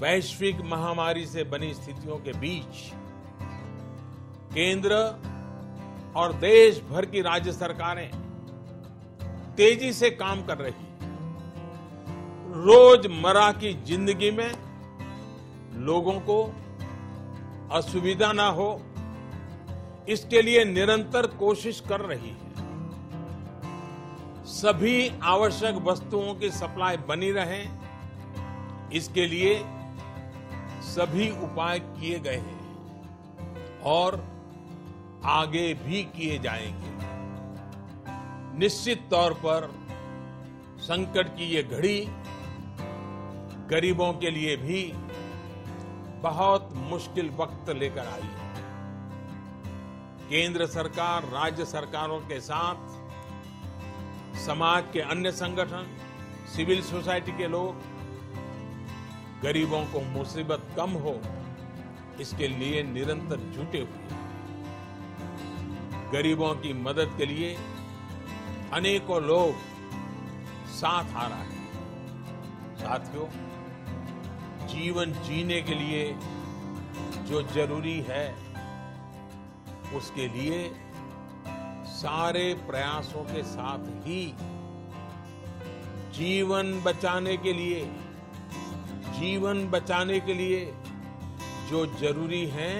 वैश्विक महामारी से बनी स्थितियों के बीच केंद्र और देश भर की राज्य सरकारें तेज़ी से काम कर रही रोज़मर्रा की ज़िंदगी में लोगों को असुविधा ना हो, इसके लिए निरंतर कोशिश कर रही है। सभी आवश्यक वस्तुओं की सप्लाई बनी रहे, इसके लिए सभी उपाय किए गए हैं और आगे भी किए जाएँगे। निश्चित तौर पर संकट की ये घड़ी गरीबों के लिए भी बहुत मुश्किल वक्त लेकर आई है। केंद्र सरकार, राज्य सरकारों के साथ, समाज के अन्य संगठन, सिविल सोसाइटी के लोग गरीबों को मुसीबत कम हो, इसके लिए निरंतर जुटे हुए। गरीबों की मदद के लिए अनेकों लोग साथ आ रहे हैं। साथियों, जीवन जीने के लिए जो ज़रूरी है, उसके लिए सारे प्रयासों के साथ ही जीवन बचाने के लिए जीवन बचाने के लिए जो ज़रूरी है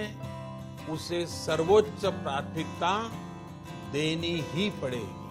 उसे सर्वोच्च प्राथमिकता देनी ही पड़ेगी।